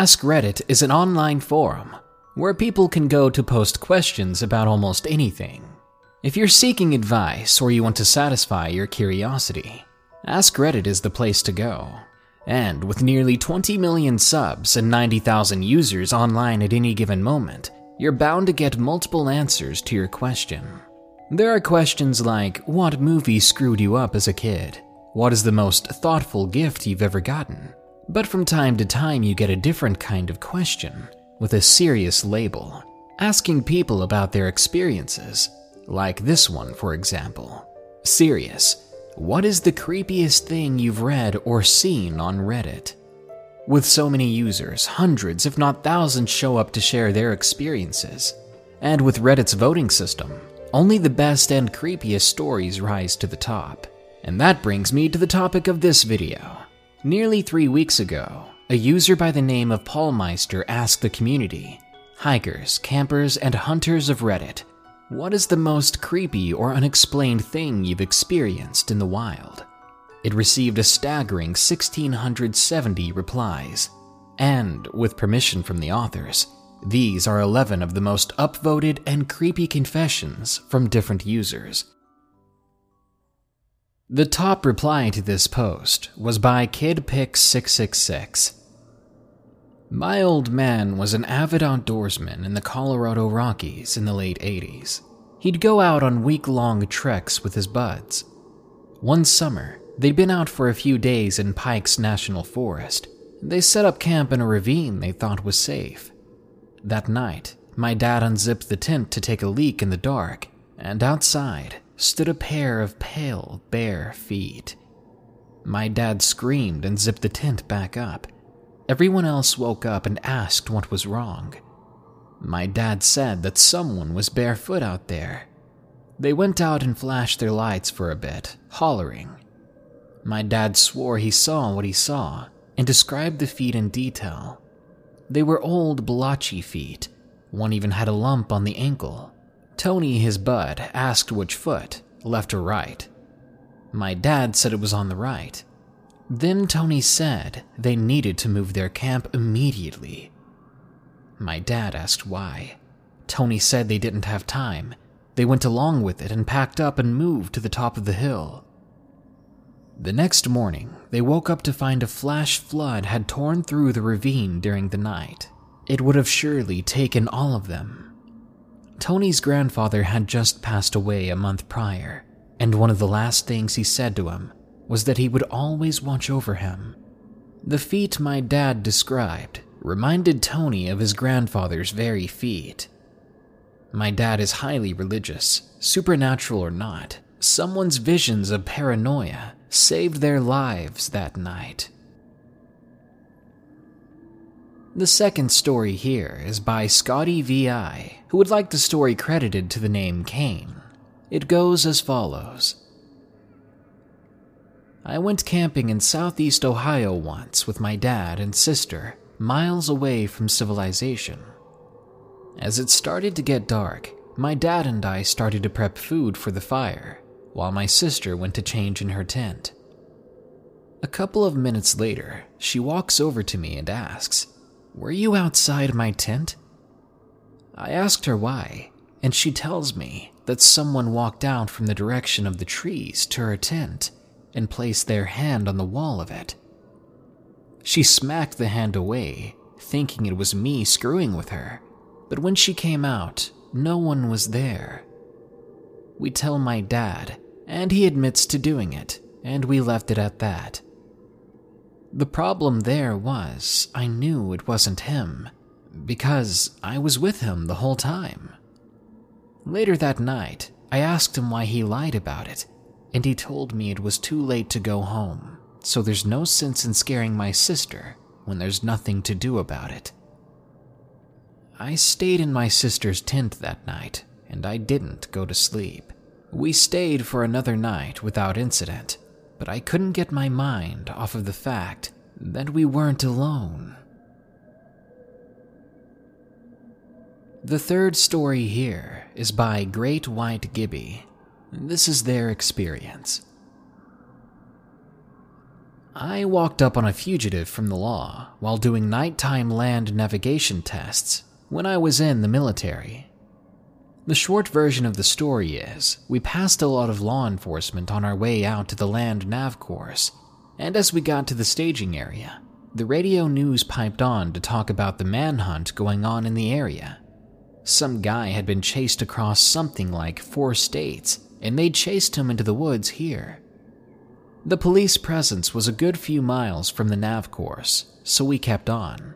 Ask Reddit is an online forum where people can go to post questions about almost anything. If you're seeking advice or you want to satisfy your curiosity, Ask Reddit is the place to go. And with nearly 20 million subs and 90,000 users online at any given moment, you're bound to get multiple answers to your question. There are questions like What movie screwed you up as a kid? What is the most thoughtful gift you've ever gotten? But from time to time, you get a different kind of question with a serious label, asking people about their experiences, like this one, for example. Serious. What is the creepiest thing you've read or seen on Reddit? With so many users, hundreds, if not thousands, show up to share their experiences. And with Reddit's voting system, only the best and creepiest stories rise to the top. And that brings me to the topic of this video. Nearly three weeks ago, a user by the name of Paulmeister asked the community, hikers, campers, and hunters of Reddit, what is the most creepy or unexplained thing you've experienced in the wild? It received a staggering 1,670 replies. And, with permission from the authors, these are 11 of the most upvoted and creepy confessions from different users. The top reply to this post was by KidPix666. My old man was an avid outdoorsman in the Colorado Rockies in the late 80s. He'd go out on week long treks with his buds. One summer, they'd been out for a few days in Pikes National Forest. They set up camp in a ravine they thought was safe. That night, my dad unzipped the tent to take a leak in the dark, and outside, stood a pair of pale, bare feet. My dad screamed and zipped the tent back up. Everyone else woke up and asked what was wrong. My dad said that someone was barefoot out there. They went out and flashed their lights for a bit, hollering. My dad swore he saw what he saw and described the feet in detail. They were old, blotchy feet. One even had a lump on the ankle. Tony, his bud, asked which foot, left or right. My dad said it was on the right. Then Tony said they needed to move their camp immediately. My dad asked why. Tony said they didn't have time. They went along with it and packed up and moved to the top of the hill. The next morning, they woke up to find a flash flood had torn through the ravine during the night. It would have surely taken all of them. Tony's grandfather had just passed away a month prior, and one of the last things he said to him was that he would always watch over him. The feet my dad described reminded Tony of his grandfather's very feet. My dad is highly religious, supernatural or not. Someone's visions of paranoia saved their lives that night. The second story here is by Scotty VI, who would like the story credited to the name Kane. It goes as follows I went camping in southeast Ohio once with my dad and sister, miles away from civilization. As it started to get dark, my dad and I started to prep food for the fire, while my sister went to change in her tent. A couple of minutes later, she walks over to me and asks, were you outside my tent? I asked her why, and she tells me that someone walked out from the direction of the trees to her tent and placed their hand on the wall of it. She smacked the hand away, thinking it was me screwing with her, but when she came out, no one was there. We tell my dad, and he admits to doing it, and we left it at that. The problem there was I knew it wasn't him, because I was with him the whole time. Later that night, I asked him why he lied about it, and he told me it was too late to go home, so there's no sense in scaring my sister when there's nothing to do about it. I stayed in my sister's tent that night, and I didn't go to sleep. We stayed for another night without incident, but I couldn't get my mind off of the fact that we weren't alone. The third story here is by Great White Gibby. This is their experience. I walked up on a fugitive from the law while doing nighttime land navigation tests when I was in the military. The short version of the story is we passed a lot of law enforcement on our way out to the land nav course, and as we got to the staging area, the radio news piped on to talk about the manhunt going on in the area. Some guy had been chased across something like four states, and they'd chased him into the woods here. The police presence was a good few miles from the nav course, so we kept on.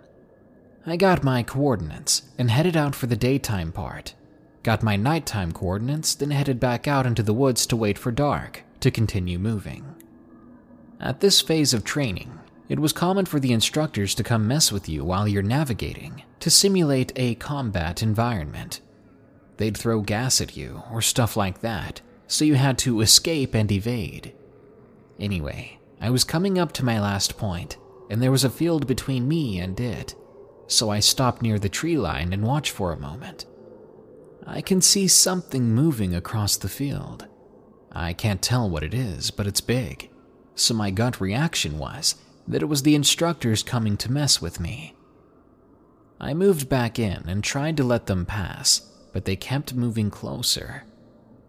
I got my coordinates and headed out for the daytime part. Got my nighttime coordinates, then headed back out into the woods to wait for dark to continue moving. At this phase of training, it was common for the instructors to come mess with you while you're navigating to simulate a combat environment. They'd throw gas at you or stuff like that, so you had to escape and evade. Anyway, I was coming up to my last point, and there was a field between me and it, so I stopped near the tree line and watched for a moment. I can see something moving across the field. I can't tell what it is, but it's big, so my gut reaction was that it was the instructors coming to mess with me. I moved back in and tried to let them pass, but they kept moving closer.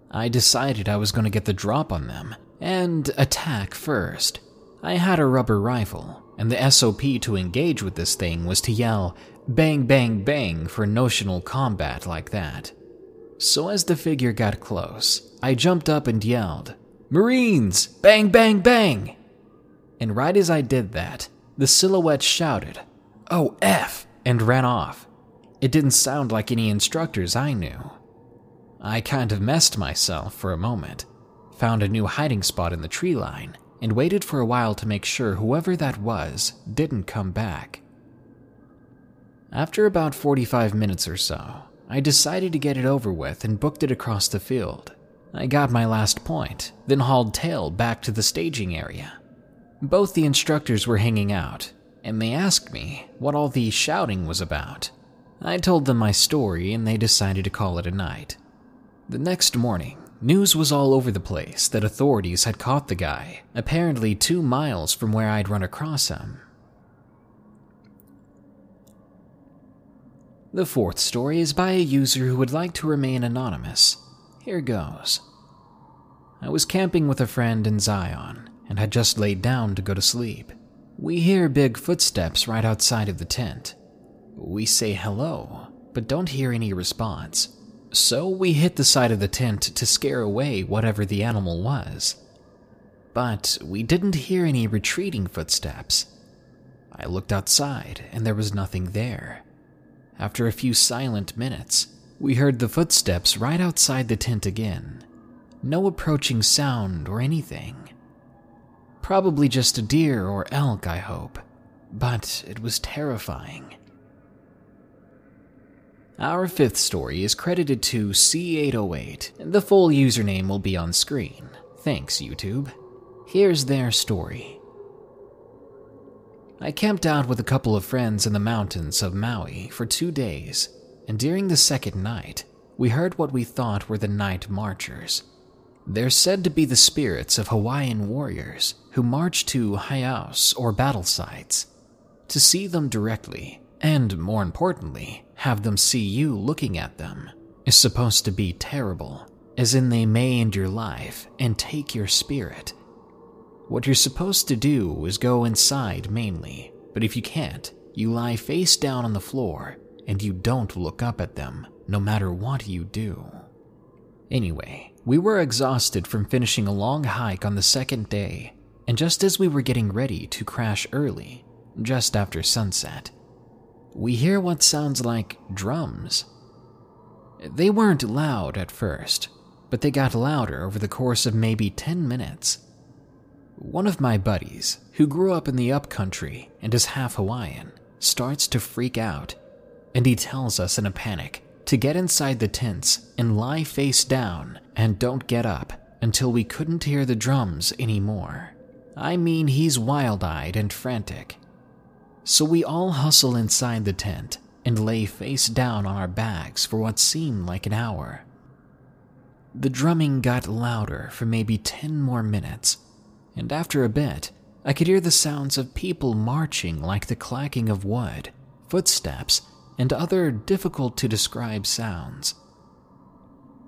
I decided I was going to get the drop on them and attack first. I had a rubber rifle, and the SOP to engage with this thing was to yell bang bang bang for notional combat like that. So as the figure got close, I jumped up and yelled, Marines! Bang bang bang! And right as I did that, the silhouette shouted, Oh F! and ran off. It didn't sound like any instructors I knew. I kind of messed myself for a moment found a new hiding spot in the tree line, and waited for a while to make sure whoever that was didn't come back. After about 45 minutes or so, I decided to get it over with and booked it across the field. I got my last point, then hauled tail back to the staging area. Both the instructors were hanging out, and they asked me what all the shouting was about. I told them my story, and they decided to call it a night. The next morning, News was all over the place that authorities had caught the guy, apparently two miles from where I'd run across him. The fourth story is by a user who would like to remain anonymous. Here goes. I was camping with a friend in Zion and had just laid down to go to sleep. We hear big footsteps right outside of the tent. We say hello, but don't hear any response. So we hit the side of the tent to scare away whatever the animal was. But we didn't hear any retreating footsteps. I looked outside and there was nothing there. After a few silent minutes, we heard the footsteps right outside the tent again. No approaching sound or anything. Probably just a deer or elk, I hope. But it was terrifying. Our fifth story is credited to C808. The full username will be on screen. Thanks, YouTube. Here's their story. I camped out with a couple of friends in the mountains of Maui for two days, and during the second night, we heard what we thought were the night marchers. They're said to be the spirits of Hawaiian warriors who march to heiaus or battle sites. To see them directly, and more importantly, have them see you looking at them, is supposed to be terrible, as in they may end your life and take your spirit. What you're supposed to do is go inside mainly, but if you can't, you lie face down on the floor and you don't look up at them, no matter what you do. Anyway, we were exhausted from finishing a long hike on the second day, and just as we were getting ready to crash early, just after sunset, we hear what sounds like drums. They weren't loud at first, but they got louder over the course of maybe 10 minutes. One of my buddies, who grew up in the upcountry and is half Hawaiian, starts to freak out, and he tells us in a panic to get inside the tents and lie face down and don't get up until we couldn't hear the drums anymore. I mean, he's wild eyed and frantic, so we all hustle inside the tent and lay face down on our bags for what seemed like an hour. The drumming got louder for maybe 10 more minutes, and after a bit, I could hear the sounds of people marching like the clacking of wood, footsteps, and other difficult to describe sounds.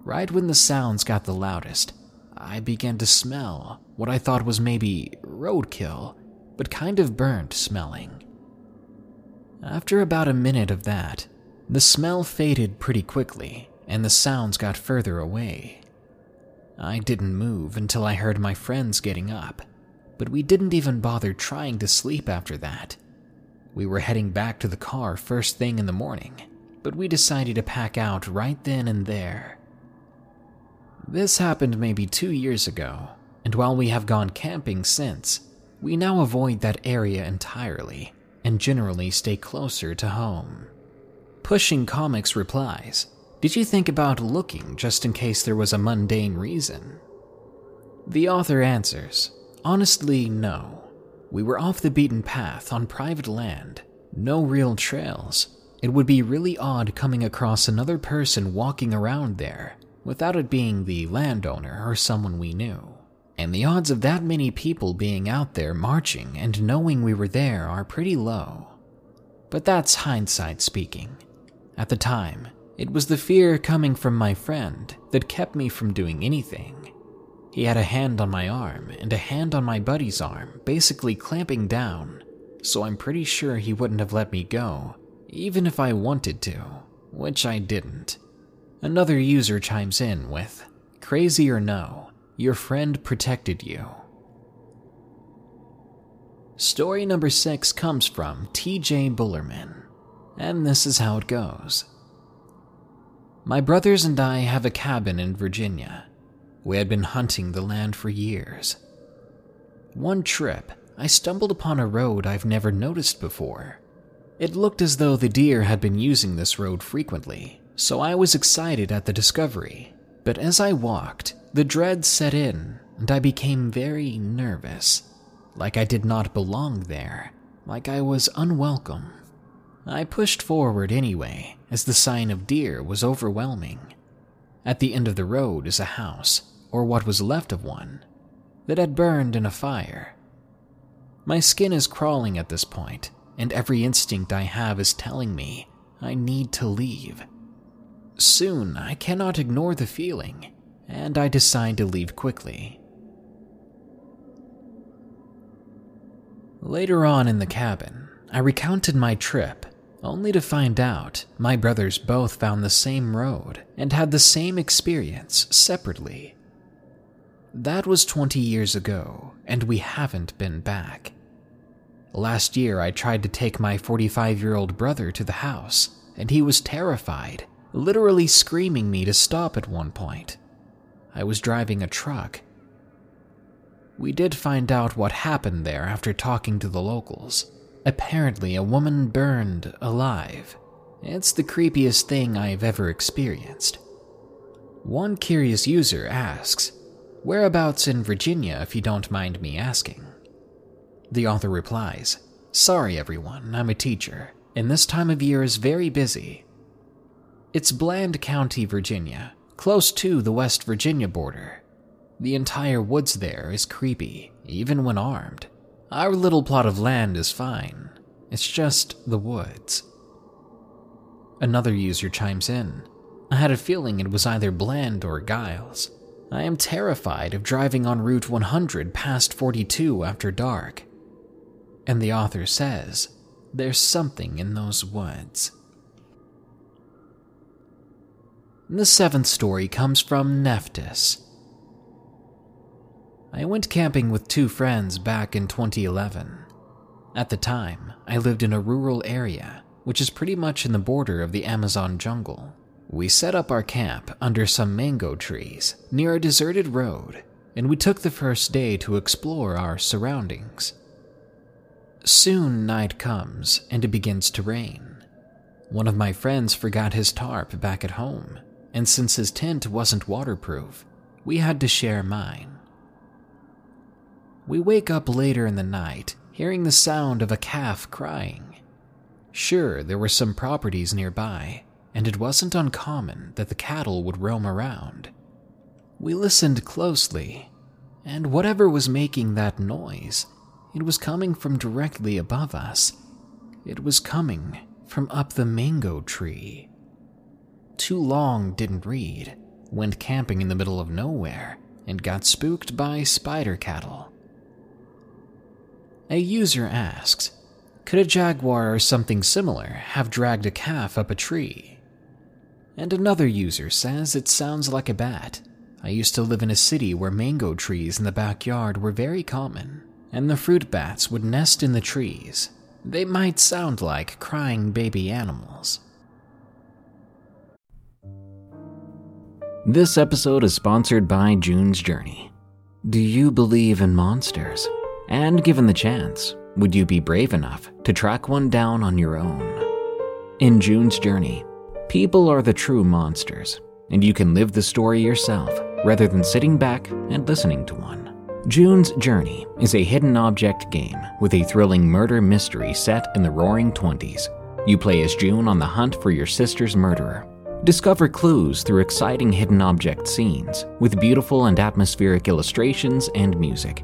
Right when the sounds got the loudest, I began to smell what I thought was maybe roadkill, but kind of burnt smelling. After about a minute of that, the smell faded pretty quickly and the sounds got further away. I didn't move until I heard my friends getting up, but we didn't even bother trying to sleep after that. We were heading back to the car first thing in the morning, but we decided to pack out right then and there. This happened maybe two years ago, and while we have gone camping since, we now avoid that area entirely and generally stay closer to home. Pushing Comics replies, Did you think about looking just in case there was a mundane reason? The author answers, Honestly, no. We were off the beaten path on private land, no real trails. It would be really odd coming across another person walking around there without it being the landowner or someone we knew. And the odds of that many people being out there marching and knowing we were there are pretty low. But that's hindsight speaking. At the time, it was the fear coming from my friend that kept me from doing anything. He had a hand on my arm and a hand on my buddy's arm, basically clamping down, so I'm pretty sure he wouldn't have let me go, even if I wanted to, which I didn't. Another user chimes in with Crazy or no, your friend protected you. Story number six comes from TJ Bullerman, and this is how it goes. My brothers and I have a cabin in Virginia. We had been hunting the land for years. One trip, I stumbled upon a road I've never noticed before. It looked as though the deer had been using this road frequently, so I was excited at the discovery. But as I walked, the dread set in, and I became very nervous, like I did not belong there, like I was unwelcome. I pushed forward anyway, as the sign of deer was overwhelming. At the end of the road is a house, or what was left of one, that had burned in a fire. My skin is crawling at this point, and every instinct I have is telling me I need to leave. Soon, I cannot ignore the feeling, and I decide to leave quickly. Later on in the cabin, I recounted my trip, only to find out my brothers both found the same road and had the same experience separately. That was 20 years ago, and we haven't been back. Last year, I tried to take my 45 year old brother to the house, and he was terrified literally screaming me to stop at one point. I was driving a truck. We did find out what happened there after talking to the locals. Apparently, a woman burned alive. It's the creepiest thing I've ever experienced. One curious user asks, Whereabouts in Virginia, if you don't mind me asking? The author replies, Sorry, everyone, I'm a teacher, and this time of year is very busy. It's Bland County, Virginia, close to the West Virginia border. The entire woods there is creepy, even when armed. Our little plot of land is fine. It's just the woods. Another user chimes in. I had a feeling it was either Bland or Giles. I am terrified of driving on Route 100 past 42 after dark. And the author says, There's something in those woods. The seventh story comes from Nephthys. I went camping with two friends back in 2011. At the time, I lived in a rural area, which is pretty much in the border of the Amazon jungle. We set up our camp under some mango trees near a deserted road, and we took the first day to explore our surroundings. Soon night comes and it begins to rain. One of my friends forgot his tarp back at home, and since his tent wasn't waterproof, we had to share mine. We wake up later in the night hearing the sound of a calf crying. Sure, there were some properties nearby, and it wasn't uncommon that the cattle would roam around. We listened closely, and whatever was making that noise, it was coming from directly above us. It was coming from up the mango tree. Too long didn't read, went camping in the middle of nowhere, and got spooked by spider cattle. A user asks, could a jaguar or something similar have dragged a calf up a tree? And another user says it sounds like a bat. I used to live in a city where mango trees in the backyard were very common, and the fruit bats would nest in the trees. They might sound like crying baby animals. This episode is sponsored by June's Journey. Do you believe in monsters? And given the chance, would you be brave enough to track one down on your own? In June's Journey, people are the true monsters, and you can live the story yourself rather than sitting back and listening to one. June's Journey is a hidden object game with a thrilling murder mystery set in the roaring 20s. You play as June on the hunt for your sister's murderer. Discover clues through exciting hidden object scenes with beautiful and atmospheric illustrations and music.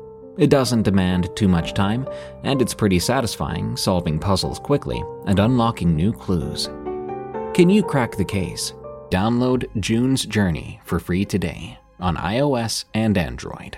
It doesn't demand too much time, and it's pretty satisfying solving puzzles quickly and unlocking new clues. Can you crack the case? Download June's Journey for free today on iOS and Android.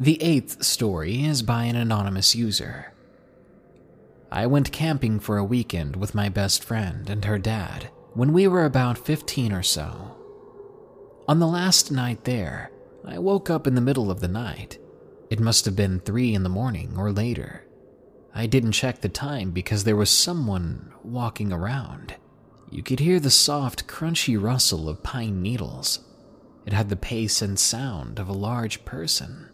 The eighth story is by an anonymous user. I went camping for a weekend with my best friend and her dad when we were about 15 or so. On the last night there, I woke up in the middle of the night. It must have been 3 in the morning or later. I didn't check the time because there was someone walking around. You could hear the soft, crunchy rustle of pine needles. It had the pace and sound of a large person.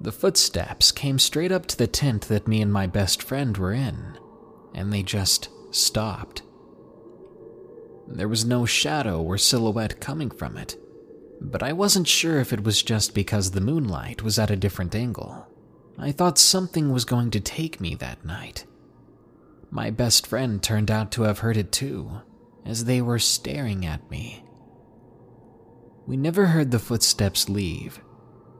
The footsteps came straight up to the tent that me and my best friend were in, and they just stopped. There was no shadow or silhouette coming from it, but I wasn't sure if it was just because the moonlight was at a different angle. I thought something was going to take me that night. My best friend turned out to have heard it too, as they were staring at me. We never heard the footsteps leave,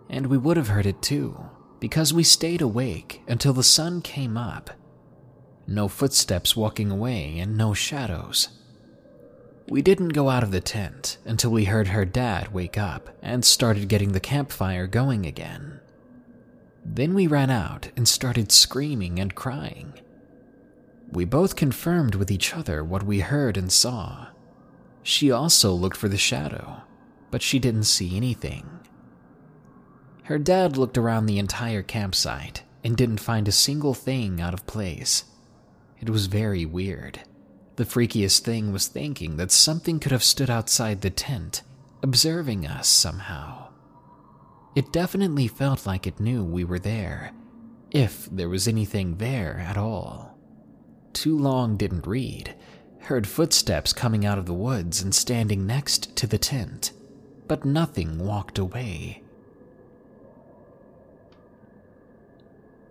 and we would have heard it too, because we stayed awake until the sun came up. No footsteps walking away and no shadows. We didn't go out of the tent until we heard her dad wake up and started getting the campfire going again. Then we ran out and started screaming and crying. We both confirmed with each other what we heard and saw. She also looked for the shadow, but she didn't see anything. Her dad looked around the entire campsite and didn't find a single thing out of place. It was very weird. The freakiest thing was thinking that something could have stood outside the tent, observing us somehow. It definitely felt like it knew we were there, if there was anything there at all. Too long didn't read, heard footsteps coming out of the woods and standing next to the tent, but nothing walked away.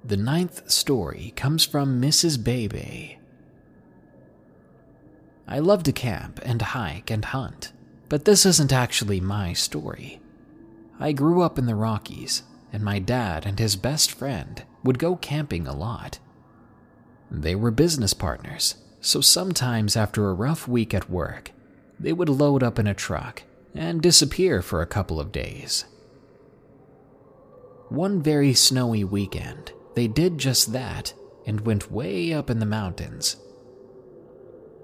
The ninth story comes from Mrs. Bebe. I love to camp and hike and hunt, but this isn't actually my story. I grew up in the Rockies, and my dad and his best friend would go camping a lot. They were business partners, so sometimes after a rough week at work, they would load up in a truck and disappear for a couple of days. One very snowy weekend, they did just that and went way up in the mountains.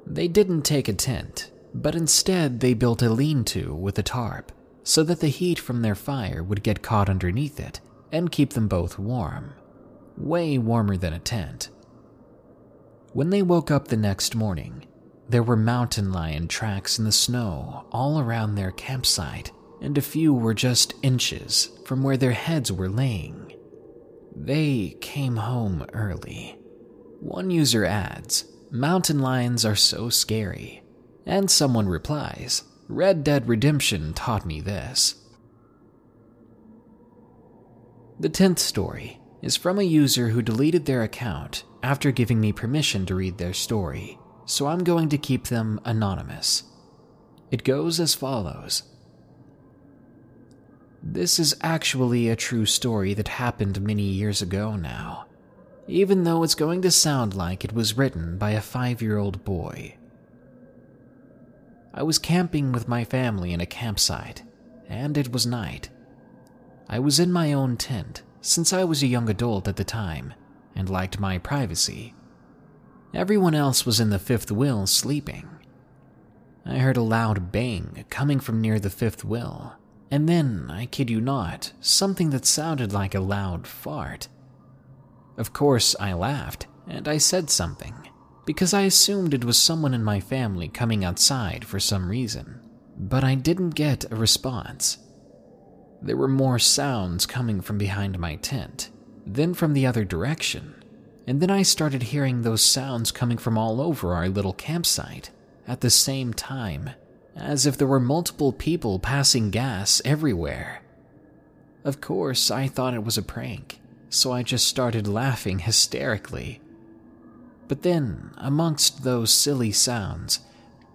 They didn't take a tent, but instead they built a lean to with a tarp so that the heat from their fire would get caught underneath it and keep them both warm. Way warmer than a tent. When they woke up the next morning, there were mountain lion tracks in the snow all around their campsite, and a few were just inches from where their heads were laying. They came home early. One user adds, Mountain lions are so scary. And someone replies, Red Dead Redemption taught me this. The 10th story is from a user who deleted their account after giving me permission to read their story, so I'm going to keep them anonymous. It goes as follows This is actually a true story that happened many years ago now, even though it's going to sound like it was written by a five year old boy. I was camping with my family in a campsite, and it was night. I was in my own tent since I was a young adult at the time and liked my privacy. Everyone else was in the fifth wheel sleeping. I heard a loud bang coming from near the fifth wheel, and then, I kid you not, something that sounded like a loud fart. Of course, I laughed, and I said something because I assumed it was someone in my family coming outside for some reason, but I didn't get a response. There were more sounds coming from behind my tent, then from the other direction, and then I started hearing those sounds coming from all over our little campsite at the same time, as if there were multiple people passing gas everywhere. Of course, I thought it was a prank, so I just started laughing hysterically but then, amongst those silly sounds,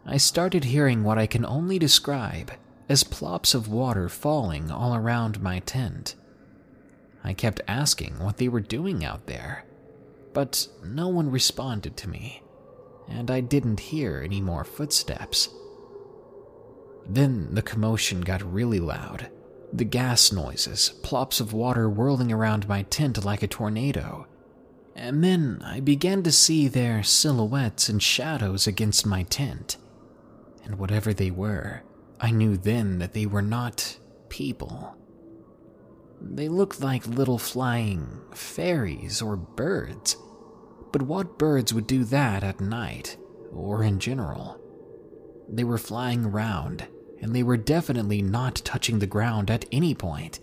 I started hearing what I can only describe as plops of water falling all around my tent. I kept asking what they were doing out there, but no one responded to me, and I didn't hear any more footsteps. Then the commotion got really loud. The gas noises, plops of water whirling around my tent like a tornado, and then I began to see their silhouettes and shadows against my tent. And whatever they were, I knew then that they were not people. They looked like little flying fairies or birds. But what birds would do that at night, or in general? They were flying around, and they were definitely not touching the ground at any point.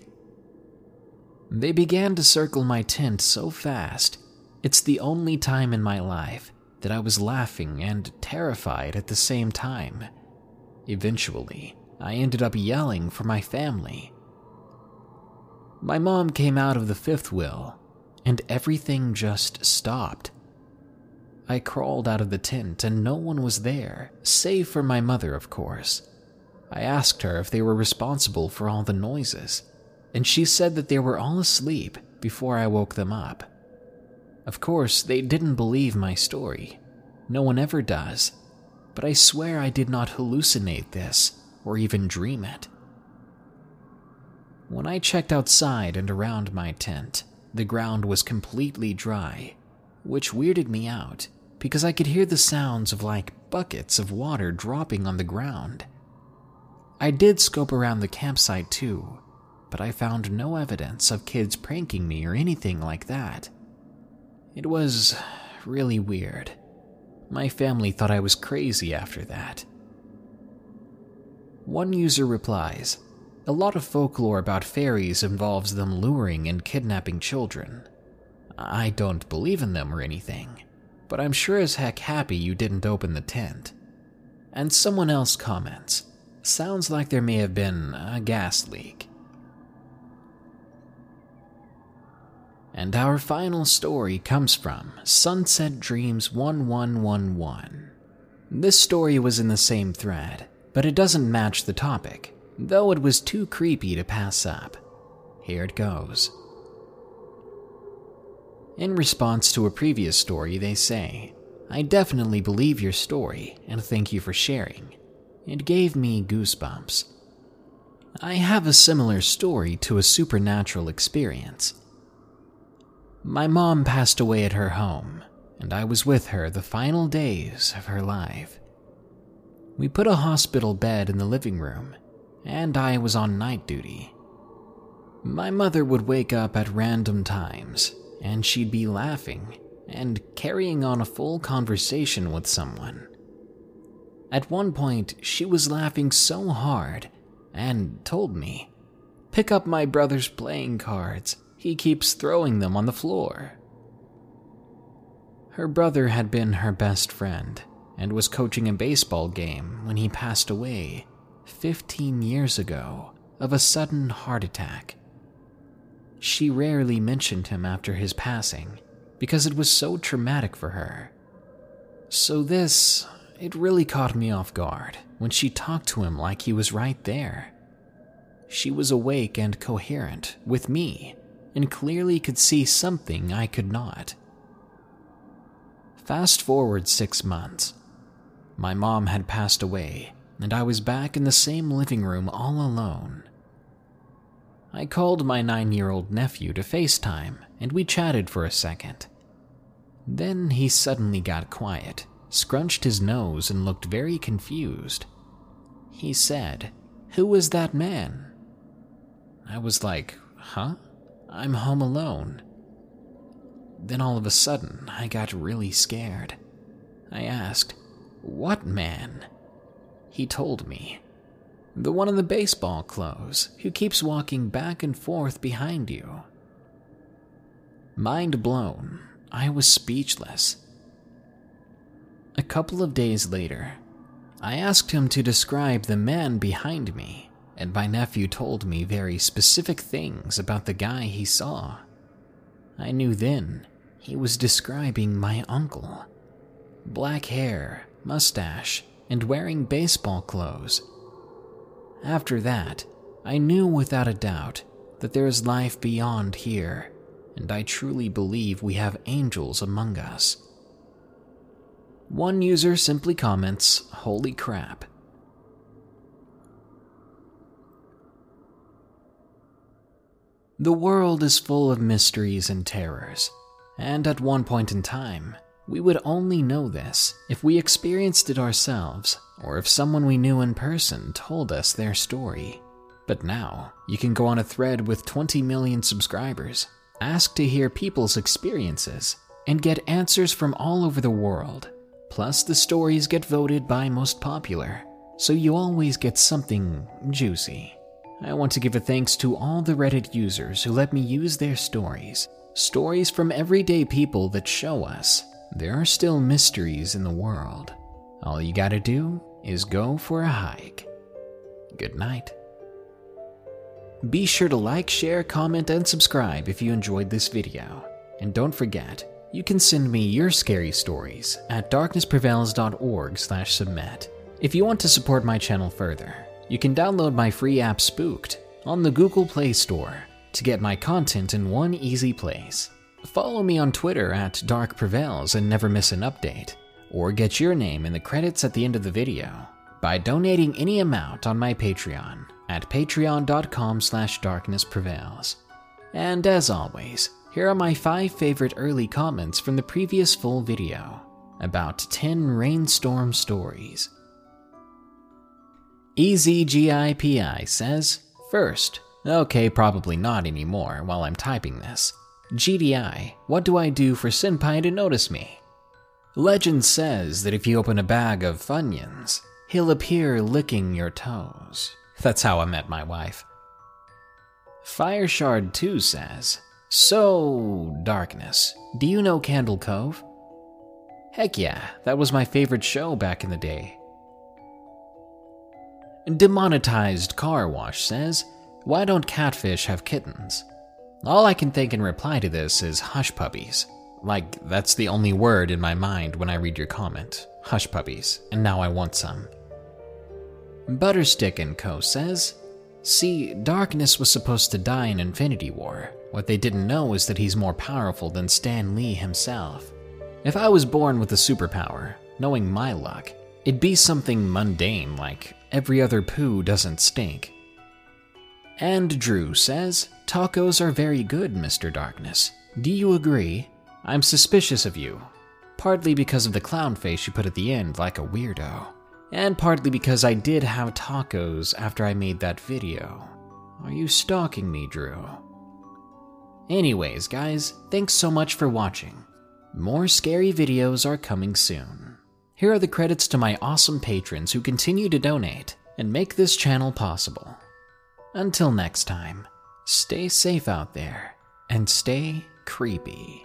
They began to circle my tent so fast it's the only time in my life that I was laughing and terrified at the same time. Eventually, I ended up yelling for my family. My mom came out of the fifth wheel, and everything just stopped. I crawled out of the tent and no one was there, save for my mother, of course. I asked her if they were responsible for all the noises, and she said that they were all asleep before I woke them up. Of course, they didn't believe my story. No one ever does. But I swear I did not hallucinate this, or even dream it. When I checked outside and around my tent, the ground was completely dry, which weirded me out because I could hear the sounds of like buckets of water dropping on the ground. I did scope around the campsite too, but I found no evidence of kids pranking me or anything like that. It was really weird. My family thought I was crazy after that. One user replies A lot of folklore about fairies involves them luring and kidnapping children. I don't believe in them or anything, but I'm sure as heck happy you didn't open the tent. And someone else comments Sounds like there may have been a gas leak. And our final story comes from Sunset Dreams 1111. This story was in the same thread, but it doesn't match the topic, though it was too creepy to pass up. Here it goes. In response to a previous story, they say, I definitely believe your story and thank you for sharing. It gave me goosebumps. I have a similar story to a supernatural experience. My mom passed away at her home, and I was with her the final days of her life. We put a hospital bed in the living room, and I was on night duty. My mother would wake up at random times, and she'd be laughing and carrying on a full conversation with someone. At one point, she was laughing so hard and told me, Pick up my brother's playing cards. He keeps throwing them on the floor. Her brother had been her best friend and was coaching a baseball game when he passed away 15 years ago of a sudden heart attack. She rarely mentioned him after his passing because it was so traumatic for her. So, this, it really caught me off guard when she talked to him like he was right there. She was awake and coherent with me and clearly could see something I could not. Fast forward six months. My mom had passed away, and I was back in the same living room all alone. I called my nine year old nephew to FaceTime, and we chatted for a second. Then he suddenly got quiet, scrunched his nose, and looked very confused. He said, Who was that man? I was like, Huh? I'm home alone. Then all of a sudden, I got really scared. I asked, What man? He told me, The one in the baseball clothes who keeps walking back and forth behind you. Mind blown, I was speechless. A couple of days later, I asked him to describe the man behind me, and my nephew told me very specific things about the guy he saw. I knew then he was describing my uncle. Black hair, mustache, and wearing baseball clothes. After that, I knew without a doubt that there is life beyond here, and I truly believe we have angels among us. One user simply comments, Holy crap. The world is full of mysteries and terrors. And at one point in time, we would only know this if we experienced it ourselves or if someone we knew in person told us their story. But now, you can go on a thread with 20 million subscribers, ask to hear people's experiences, and get answers from all over the world. Plus, the stories get voted by most popular, so you always get something juicy. I want to give a thanks to all the Reddit users who let me use their stories Stories from everyday people that show us there are still mysteries in the world. All you gotta do is go for a hike. Good night. Be sure to like, share, comment, and subscribe if you enjoyed this video. And don't forget, you can send me your scary stories at darknessprevails.org/slash-submit. If you want to support my channel further, you can download my free app Spooked on the Google Play Store to get my content in one easy place. Follow me on Twitter at Dark Prevails and never miss an update, or get your name in the credits at the end of the video by donating any amount on my Patreon at patreon.com slash darknessprevails. And as always, here are my 5 favorite early comments from the previous full video about 10 rainstorm stories. EZGIPI says, First, Okay, probably not anymore while I'm typing this. GDI, what do I do for Senpai to notice me? Legend says that if you open a bag of Funyuns, he'll appear licking your toes. That's how I met my wife. Fireshard 2 says, So, Darkness, do you know Candle Cove? Heck yeah, that was my favorite show back in the day. Demonetized Car Wash says, why don't catfish have kittens? All I can think in reply to this is hush puppies. Like, that's the only word in my mind when I read your comment. Hush puppies, and now I want some. Butterstick and Co. says, See, Darkness was supposed to die in Infinity War. What they didn't know is that he's more powerful than Stan Lee himself. If I was born with a superpower, knowing my luck, it'd be something mundane like every other poo doesn't stink. And Drew says, Tacos are very good, Mr. Darkness. Do you agree? I'm suspicious of you. Partly because of the clown face you put at the end like a weirdo. And partly because I did have tacos after I made that video. Are you stalking me, Drew? Anyways, guys, thanks so much for watching. More scary videos are coming soon. Here are the credits to my awesome patrons who continue to donate and make this channel possible. Until next time, stay safe out there and stay creepy.